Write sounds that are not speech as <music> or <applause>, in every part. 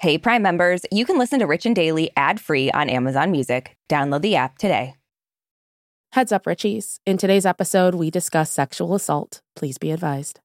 Hey, Prime members, you can listen to Rich and Daily ad free on Amazon Music. Download the app today. Heads up, Richies. In today's episode, we discuss sexual assault. Please be advised.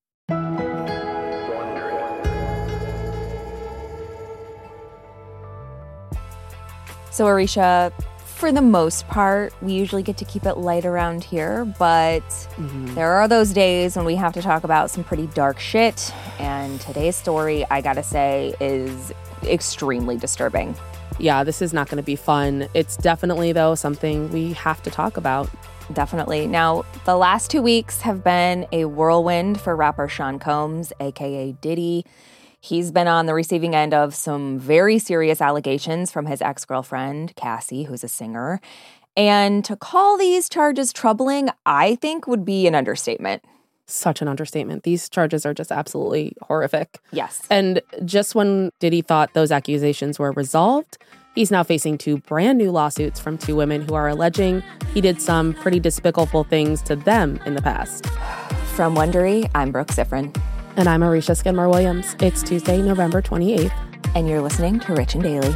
So, Aricia, for the most part, we usually get to keep it light around here, but mm-hmm. there are those days when we have to talk about some pretty dark shit. And today's story, I gotta say, is extremely disturbing. Yeah, this is not gonna be fun. It's definitely, though, something we have to talk about. Definitely. Now, the last two weeks have been a whirlwind for rapper Sean Combs, aka Diddy. He's been on the receiving end of some very serious allegations from his ex girlfriend, Cassie, who's a singer. And to call these charges troubling, I think would be an understatement. Such an understatement. These charges are just absolutely horrific. Yes. And just when Diddy thought those accusations were resolved, he's now facing two brand new lawsuits from two women who are alleging he did some pretty despicable things to them in the past. From Wondery, I'm Brooke Siffrinn. And I'm Aricia Skidmore Williams. It's Tuesday, November 28th. And you're listening to Rich and Daily.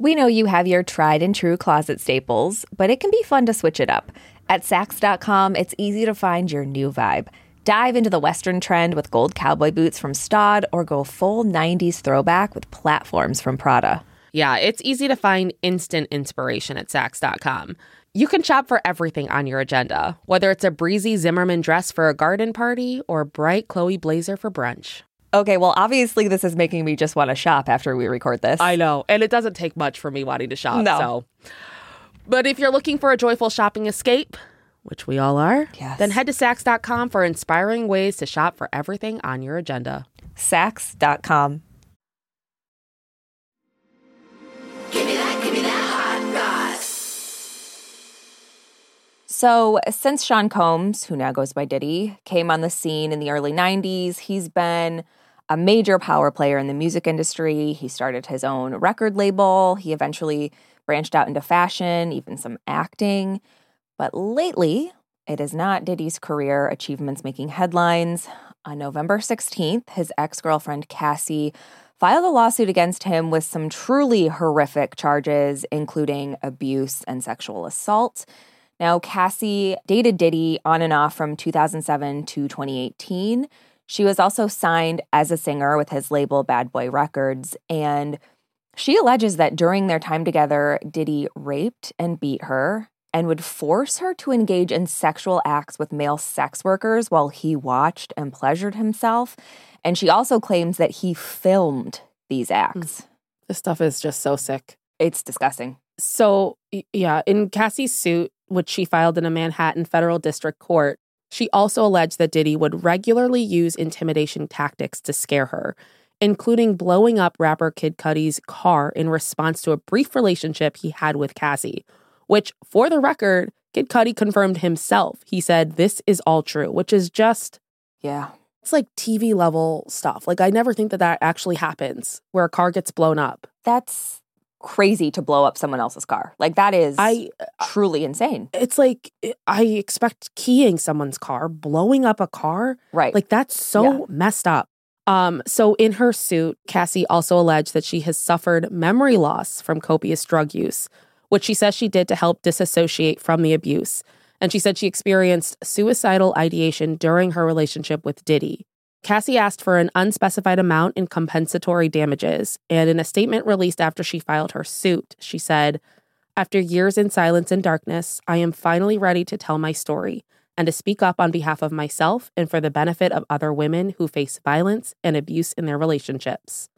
We know you have your tried and true closet staples, but it can be fun to switch it up. At Saks.com, it's easy to find your new vibe. Dive into the Western trend with gold cowboy boots from Staud or go full 90s throwback with platforms from Prada. Yeah, it's easy to find instant inspiration at Saks.com. You can shop for everything on your agenda, whether it's a breezy Zimmermann dress for a garden party or a bright Chloe blazer for brunch. Okay, well, obviously, this is making me just want to shop after we record this. I know. And it doesn't take much for me wanting to shop. No. So. But if you're looking for a joyful shopping escape, which we all are, yes. then head to Saks.com for inspiring ways to shop for everything on your agenda. Saks.com. Give me that, give me that hot So, since Sean Combs, who now goes by Diddy, came on the scene in the early 90s, he's been a major power player in the music industry. He started his own record label. He eventually branched out into fashion, even some acting. But lately, it is not Diddy's career achievements making headlines. On November 16th, his ex girlfriend Cassie filed a lawsuit against him with some truly horrific charges, including abuse and sexual assault. Now, Cassie dated Diddy on and off from 2007 to 2018. She was also signed as a singer with his label Bad Boy Records. And she alleges that during their time together, Diddy raped and beat her and would force her to engage in sexual acts with male sex workers while he watched and pleasured himself. And she also claims that he filmed these hmm. acts. This stuff is just so sick. It's disgusting. So, yeah, in Cassie's suit, which she filed in a Manhattan federal district court, she also alleged that Diddy would regularly use intimidation tactics to scare her, including blowing up rapper Kid Cudi's car in response to a brief relationship he had with Cassie, which, for the record, Kid Cudi confirmed himself. He said, This is all true, which is just. Yeah. It's like TV level stuff. Like, I never think that that actually happens where a car gets blown up. That's crazy to blow up someone else's car. Like that is I truly insane. It's like I expect keying someone's car, blowing up a car. Right. Like that's so Yeah. messed up. Um, so in her suit, Cassie also alleged that she has suffered memory loss from copious drug use, which she says she did to help disassociate from the abuse. And she said she experienced suicidal ideation during her relationship with Diddy. Cassie asked for an unspecified amount in compensatory damages, and in a statement released after she filed her suit, she said, After years in silence and darkness, I am finally ready to tell my story and to speak up on behalf of myself and for the benefit of other women who face violence and abuse in their relationships.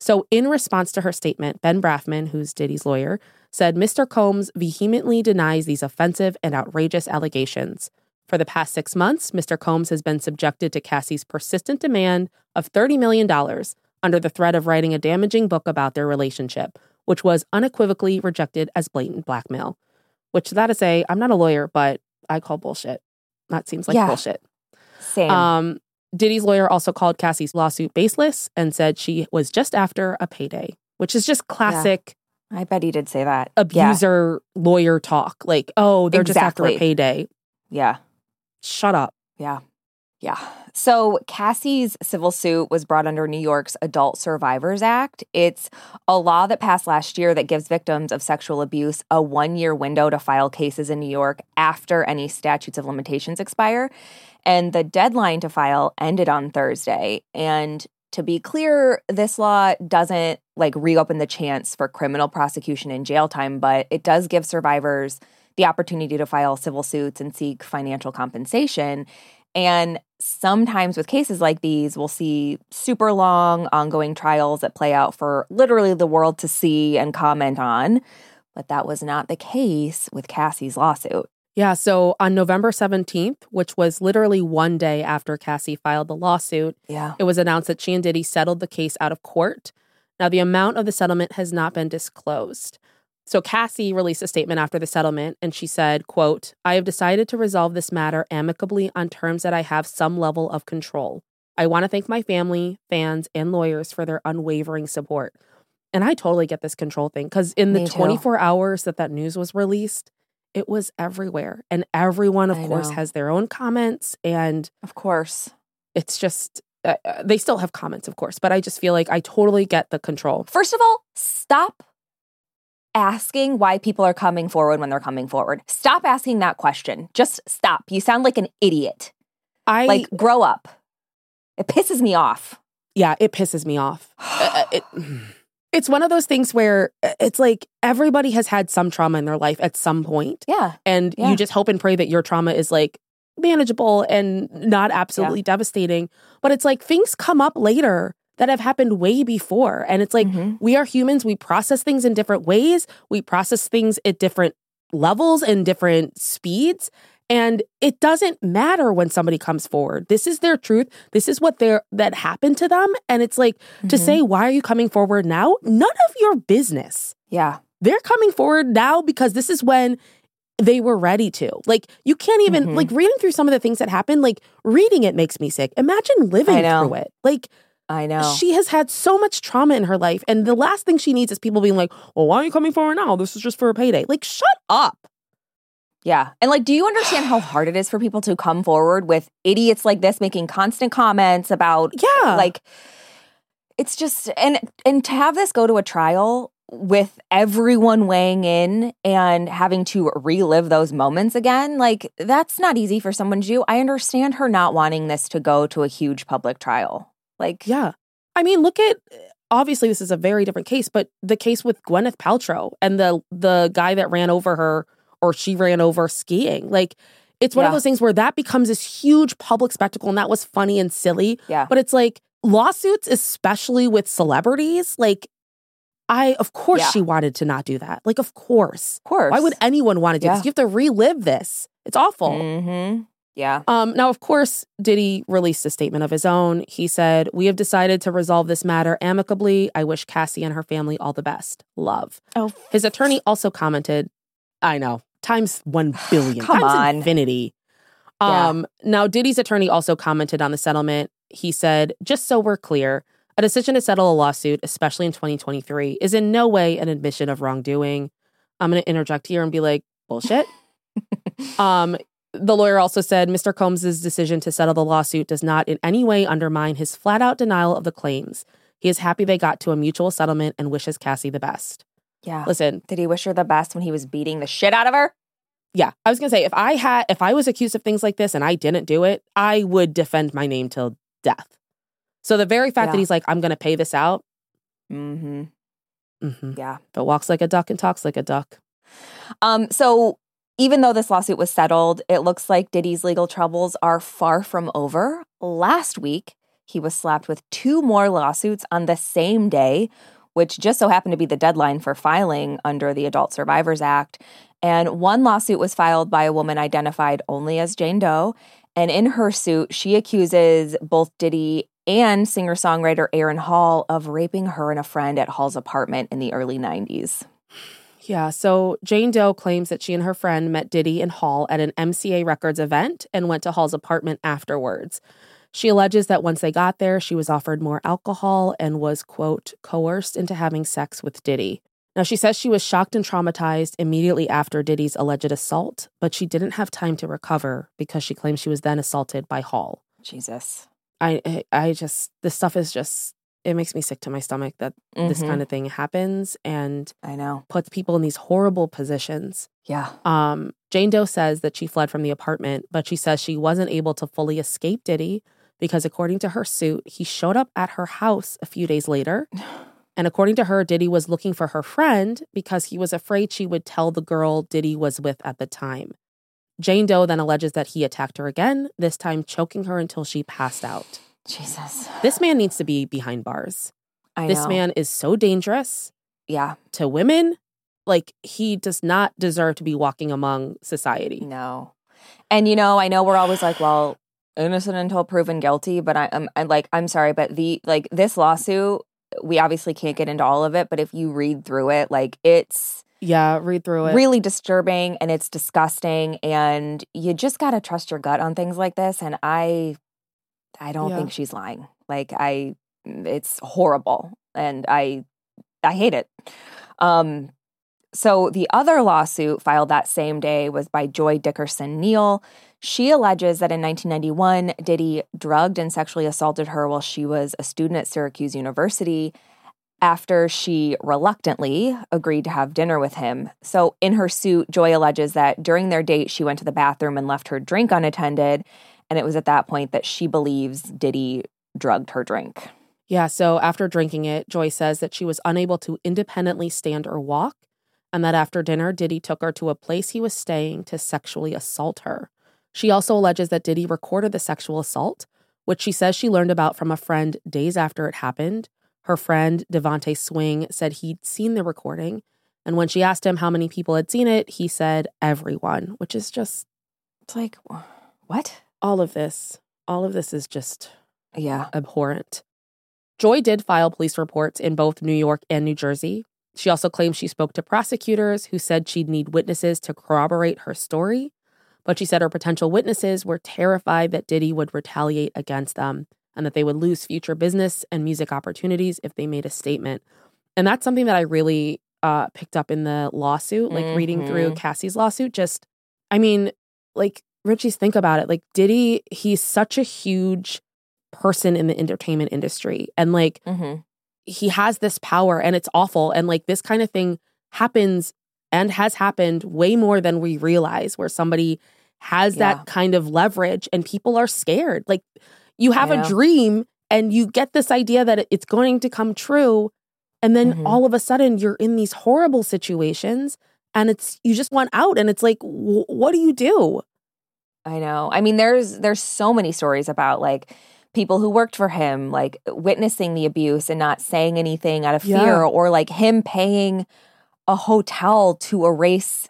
So, in response to her statement, Ben Brafman, who's Diddy's lawyer, said Mr. Combs vehemently denies these offensive and outrageous allegations. For the past six months, Mr. Combs has been subjected to Cassie's persistent demand of $30 million under the threat of writing a damaging book about their relationship, which was unequivocally rejected as blatant blackmail. Which, that to say, I'm not a lawyer, but I call bullshit. That seems like Yeah. bullshit. Same. Um, Diddy's lawyer also called Cassie's lawsuit baseless and said she was just after a payday, which is just classic I bet he did say that. abuser lawyer talk. Like, oh, they're just after a payday. Yeah. Shut up. Yeah. Yeah. So Cassie's civil suit was brought under New York's Adult Survivors Act. It's a law that passed last year that gives victims of sexual abuse a one year window to file cases in New York after any statutes of limitations expire. And the deadline to file ended on Thursday. And to be clear, this law doesn't like reopen the chance for criminal prosecution and jail time, but it does give survivors the opportunity to file civil suits and seek financial compensation. And sometimes with cases like these, we'll see super long, ongoing trials that play out for literally the world to see and comment on. But that was not the case with Cassie's lawsuit. Yeah. So on November 17th, which was literally one day after Cassie filed the lawsuit, Yeah. it was announced that she and Diddy settled the case out of court. Now, the amount of the settlement has not been disclosed. So Cassie released a statement after the settlement and she said, quote, I have decided to resolve this matter amicably on terms that I have some level of control. I want to thank my family, fans, and lawyers for their unwavering support. And I totally get this control thing because in the Me too. 24 hours that that news was released, it was everywhere. And everyone, of I course, know. has their own comments. And Of course. it's just, uh, uh, they still have comments, of course, but I just feel like I totally get the control. First of all, stop asking why people are coming forward when they're coming forward. Stop asking that question. Just stop. You sound like an idiot. I, Like, grow up. It pisses me off. yeah, it pisses me off. <sighs> Uh, it, it's one of those things where uh, it's like everybody has had some trauma in their life at some point, Yeah. and Yeah. you just hope and pray that your trauma is like manageable and not absolutely devastating. But it's like things come up later that have happened way before. And it's like Mhm. we are humans, we process things in different ways, we process things at different levels and different speeds. And it doesn't matter when somebody comes forward. This is their truth. This is what they're that happened to them. And it's like to Mhm. say, why are you coming forward now? None of your business Yeah. they're coming forward now because this is when they were ready to. Like you can't even Mhm. like reading through some of the things that happened, like reading it makes me sick. Imagine living through it. Like I know. she has had so much trauma in her life and the last thing she needs is people being like, "Well, why are you coming forward now? This is just for a payday." Like shut up. Yeah. And like, do you understand how hard it is for people to come forward with idiots like this making constant comments about Yeah. like it's just and and to have this go to a trial with everyone weighing in and having to relive those moments again, like that's not easy for someone to do. I understand her not wanting this to go to a huge public trial. Like Yeah. I mean, look at obviously this is a very different case, but the case with Gwyneth Paltrow and the the guy that ran over her or she ran over skiing. Like it's one of those things where that becomes this huge public spectacle and that was funny and silly. Yeah. But it's like lawsuits, especially with celebrities, like I of course Yeah. she wanted to not do that. Like of course. of course. Why would anyone want to do Yeah. this? You have to relive this. It's awful. Mm-hmm. Yeah. Um, now, of course, Diddy released a statement of his own. He said, We have decided to resolve this matter amicably. I wish Cassie and her family all the best. Love. Oh His attorney also commented, I know, times 1 <sighs> billion, Come times on. infinity. Yeah. Um, Now, Diddy's attorney also commented on the settlement. He said, Just so we're clear, a decision to settle a lawsuit, especially in 2023, is in no way an admission of wrongdoing. I'm going to interject here and be like, bullshit. <laughs> um, the lawyer also said Mr. Combs' decision to settle the lawsuit does not in any way undermine his flat out denial of the claims. He is happy they got to a mutual settlement and wishes Cassie the best. Yeah. Listen, Did he wish her the best when he was beating the shit out of her? yeah, I was gonna say if I had if I was accused of things like this and I didn't do it, I would defend my name till death. So the very fact Yeah. that he's like, I'm going to pay this out, Mm-hmm. hmm Yeah. but walks like a duck and talks like a duck. Um, so even though this lawsuit was settled, it looks like Diddy's legal troubles are far from over. Last week, he was slapped with two more lawsuits on the same day, which just so happened to be the deadline for filing under the Adult Survivors Act. And one lawsuit was filed by a woman identified only as Jane Doe. And in her suit, she accuses both Diddy and singer songwriter Aaron Hall of raping her and a friend at Hall's apartment in the early 90s. Yeah, so Jane Doe claims that she and her friend met Diddy and Hall at an MCA Records event and went to Hall's apartment afterwards. She alleges that once they got there, she was offered more alcohol and was, quote, coerced into having sex with Diddy. Now, she says she was shocked and traumatized immediately after Diddy's alleged assault, but she didn't have time to recover because she claims she was then assaulted by Hall. Jesus. I, I- just, this stuff is just, it makes me sick to my stomach that this Mhm. kind of thing happens and I know. puts people in these horrible positions. Yeah. Um, Jane Doe says that she fled from the apartment, but she says she wasn't able to fully escape Diddy because, according to her suit, he showed up at her house a few days later. <sighs> And according to her, Diddy was looking for her friend because he was afraid she would tell the girl Diddy was with at the time. Jane Doe then alleges that he attacked her again, this time choking her until she passed out. Jesus. This man needs to be behind bars. I This know. man is so dangerous Yeah. to women. Like, he does not deserve to be walking among society. No. And you know, I know we're always like, well, innocent until proven guilty, but I, um, I'm, I'm like, I'm sorry, but the like this lawsuit, we obviously can't get into all of it, but if you read through it, like it's Yeah, read through it. really disturbing and it's disgusting, and you just gotta trust your gut on things like this. And I, I don't Yeah. think she's lying. Like I, it's horrible, and I, I hate it. Um, so the other lawsuit filed that same day was by Joi Dickerson Neal. She alleges that in 1991, Diddy drugged and sexually assaulted her while she was a student at Syracuse University after she reluctantly agreed to have dinner with him. So in her suit, Joi alleges that during their date, she went to the bathroom and left her drink unattended. And it was at that point that she believes Diddy drugged her drink. Yeah, so after drinking it, Joi says that she was unable to independently stand or walk, and that after dinner, Diddy took her to a place he was staying to sexually assault her. She also alleges that Diddy recorded the sexual assault, which she says she learned about from a friend days after it happened. Her friend, Devante Swing, said he'd seen the recording, and when she asked him how many people had seen it, he said everyone, which is just It's like, what? All of this. All of this is just Yeah. abhorrent. Joi did file police reports in both New York and New Jersey. She also claims she spoke to prosecutors who said she'd need witnesses to corroborate her story. But she said her potential witnesses were terrified that Diddy would retaliate against them and that they would lose future business and music opportunities if they made a statement. And that's something that I really uh, picked up in the lawsuit, like reading through Mhm. Cassie's lawsuit. Just, I mean, like, Richie's, think about it. Like, Diddy, he's such a huge person in the entertainment industry. And like, Mm-hmm. he has this power and it's awful. And like, this kind of thing happens and has happened way more than we realize, where somebody has Yeah. that kind of leverage and people are scared. Like, you have I a dream and you get this idea that it's going to come true. And then Mhm. all of a sudden, you're in these horrible situations and it's, you just want out. And it's like, wh- what do you do? I know. I mean, there's there's so many stories about like people who worked for him, like witnessing the abuse and not saying anything out of Yeah. fear, or like him paying a hotel to erase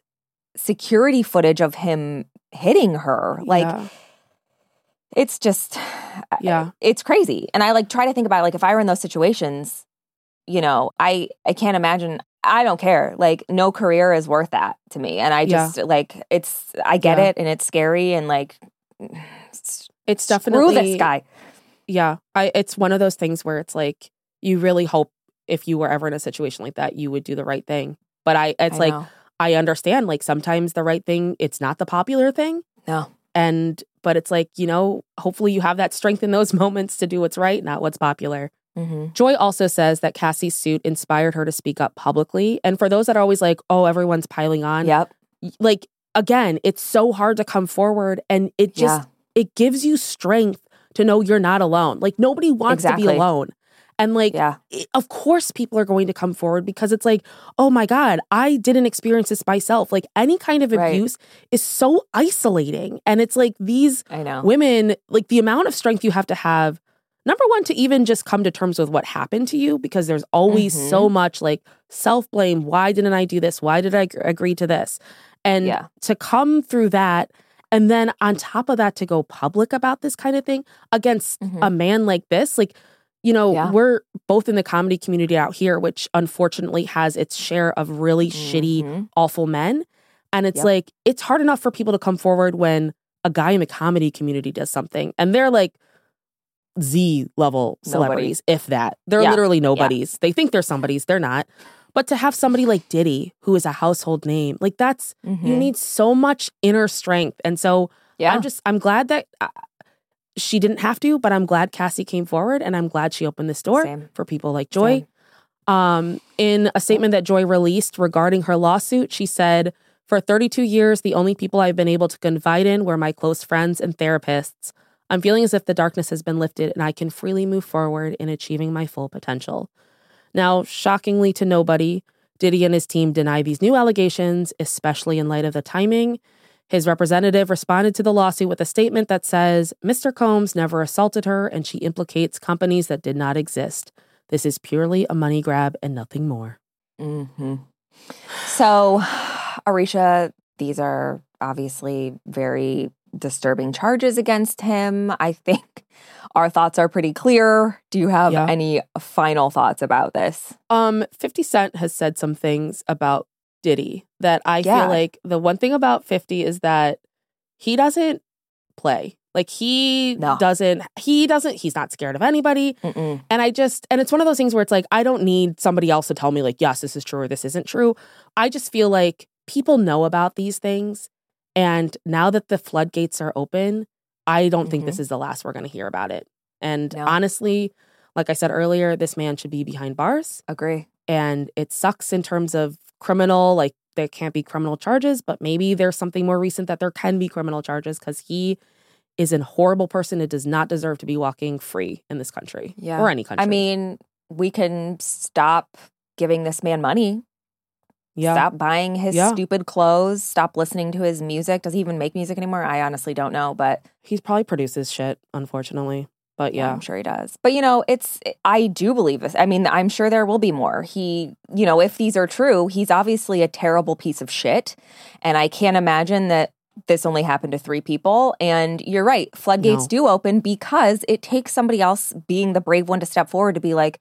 security footage of him hitting her. Like Yeah. it's just <sighs> Yeah. it's crazy. And I like try to think about like if I were in those situations, you know, I I can't imagine I don't care. Like no career is worth that to me. And I Yeah. just like it's I get Yeah. it and it's scary and like It's definitely this guy. Yeah. I it's one of those things where it's like you really hope if you were ever in a situation like that, you would do the right thing. But I it's I like know. I understand like sometimes the right thing, it's not the popular thing. no. And but it's like, you know, hopefully you have that strength in those <laughs> moments to do what's right, not what's popular. Hmm Joi also says that Cassie's suit inspired her to speak up publicly. And for those that are always like, oh, everyone's piling on, Yep. like again, it's so hard to come forward and it just Yeah. it gives you strength to know you're not alone. Like nobody wants to be alone. And like, Yeah. i- of course, people are going to come forward because it's like, oh my God, I didn't experience this myself. Like, any kind of Right. abuse is so isolating. And it's like these I know. women, like the amount of strength you have to have, number one, to even just come to terms with what happened to you, because there's always Mm-hmm. so much like self blame. Why didn't I do this? Why did I agree to this? And Yeah. to come through that. And then on top of that, to go public about this kind of thing against Mhm. a man like this, like, you know, Yeah. we're both in the comedy community out here, which unfortunately has its share of really shitty, Mhm. awful men. And it's Yep. like, it's hard enough for people to come forward when a guy in the comedy community does something and they're like Z level Nobody. celebrities, if that. They're Yeah. literally nobodies. They think they're somebody's, they're not. But to have somebody like Diddy, who is a household name, like that's, you Mhm. need so much inner strength. And so Yeah. I'm just, I'm glad that uh, she didn't have to, but I'm glad Cassie came forward and I'm glad she opened this door Same. for people like Joi. Um, in a statement that Joi released regarding her lawsuit, she said, For 32 years, the only people I've been able to confide in were my close friends and therapists. I'm feeling as if the darkness has been lifted and I can freely move forward in achieving my full potential. Now, shockingly to nobody, Diddy and his team deny these new allegations, especially in light of the timing. His representative responded to the lawsuit with a statement that says Mr. Combs never assaulted her and she implicates companies that did not exist. This is purely a money grab and nothing more. hmm So, <sighs> Aricia, these are obviously very disturbing charges against him. I think our thoughts are pretty clear. Do you have Yeah. any final thoughts about this? Um, 50 Cent has said some things about Diddy that I Yeah. feel like the one thing about 50 is that he doesn't play. Like he No. doesn't, he doesn't, he's not scared of anybody. Mm-mm. And I just, and it's one of those things where it's like, I don't need somebody else to tell me, like, yes, this is true or this isn't true. I just feel like people know about these things. And now that the floodgates are open, I don't think this mm-hmm. is the last we're going to hear about it. And No. honestly, like I said earlier, this man should be behind bars. Agree. And it sucks in terms of criminal, like, there can't be criminal charges, but maybe there's something more recent that there can be criminal charges because he is a horrible person who does not deserve to be walking free in this country Yeah. or any country. I mean, we can stop giving this man money. Yeah. Stop buying his Yeah. stupid clothes. Stop listening to his music. Does he even make music anymore? I honestly don't know, but He probably produces shit, unfortunately. But yeah. I'm sure he does. But you know, it's I do believe this. I mean, I'm sure there will be more. He, you know, if these are true, he's obviously a terrible piece of shit, and I can't imagine that this only happened to three people. And you're right, floodgates No. do open because it takes somebody else being the brave one to step forward to be like.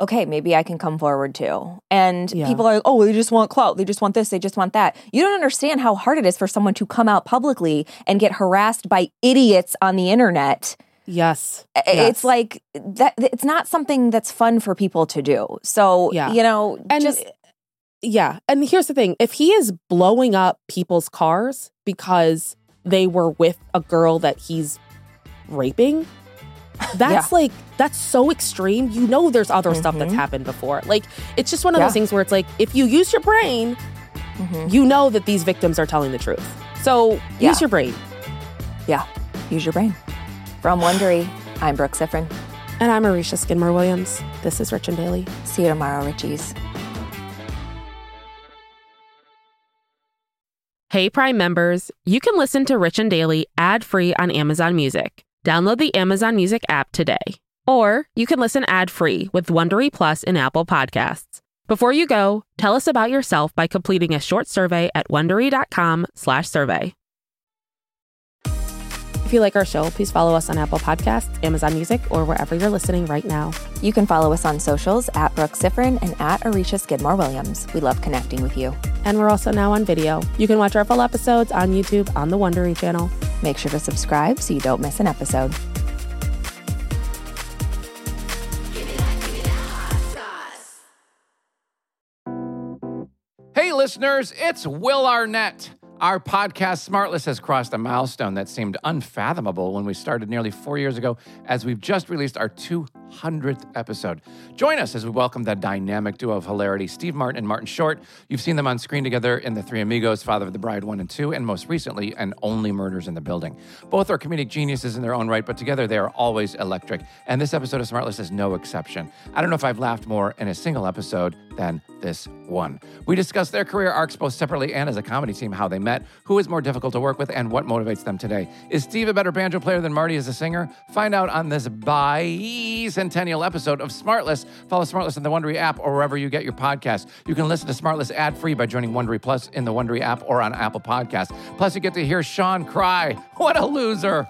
Okay, maybe I can come forward too. And Yeah. people are like, oh, they just want clout. They just want this. They just want that. You don't understand how hard it is for someone to come out publicly and get harassed by idiots on the internet Yes. I- Yes. it's like that it's not something that's fun for people to do so Yeah. you know And just yeah. And here's the thing if he is blowing up people's cars because they were with a girl that he's raping, that's like, that's so extreme. You know, there's other stuff that's Mhm. happened before. Like, it's just one of Yeah. those things where it's like, if you use your brain, Mhm. you know that these victims are telling the truth. So Yeah. use your brain. yeah use your brain from wondery i'm brooke Siffrinn. And I'm Aricia Skidmore Williams. This is Rich and Daily. see you tomorrow richies Hey Prime members, you can listen to Rich and Daily ad-free on Amazon Music. Download the Amazon Music app today. Or you can listen ad-free with Wondery Plus in Apple Podcasts. Before you go, tell us about yourself by completing a short survey at wondery.com/survey. If you like our show, please follow us on Apple Podcasts, Amazon Music, or wherever you're listening right now. you can follow us on socials at brooke Siffrinn and at aricia skidmore williams we love connecting with you And we're also now on video. You can watch our full episodes on YouTube on the Wondery channel. Make sure to subscribe so you don't miss an episode Hey, listeners, it's Will Arnett. Our podcast, Smartless, has crossed a milestone that seemed unfathomable when we started nearly four years ago, as we've just released our 100th episode. Join us as we welcome the dynamic duo of hilarity, Steve Martin and Martin Short. You've seen them on screen together in The Three Amigos, Father of the Bride 1 and 2, and most recently, and Only Murders in the Building. Both are comedic geniuses in their own right, but together they are always electric. And this episode of Smartless is no exception. I don't know if I've laughed more in a single episode than this one. We discuss their career arcs both separately and as a comedy team, how they met, who is more difficult to work with, and what motivates them today. Is Steve a better banjo player than Marty as a singer? Find out on this bicentennial episode of Smartless. Follow Smartless in the Wondery app or wherever you get your podcast. You can listen to Smartless ad free by joining Wondery Plus in the Wondery app or on Apple Podcasts. Plus, you get to hear Sean cry. What a loser!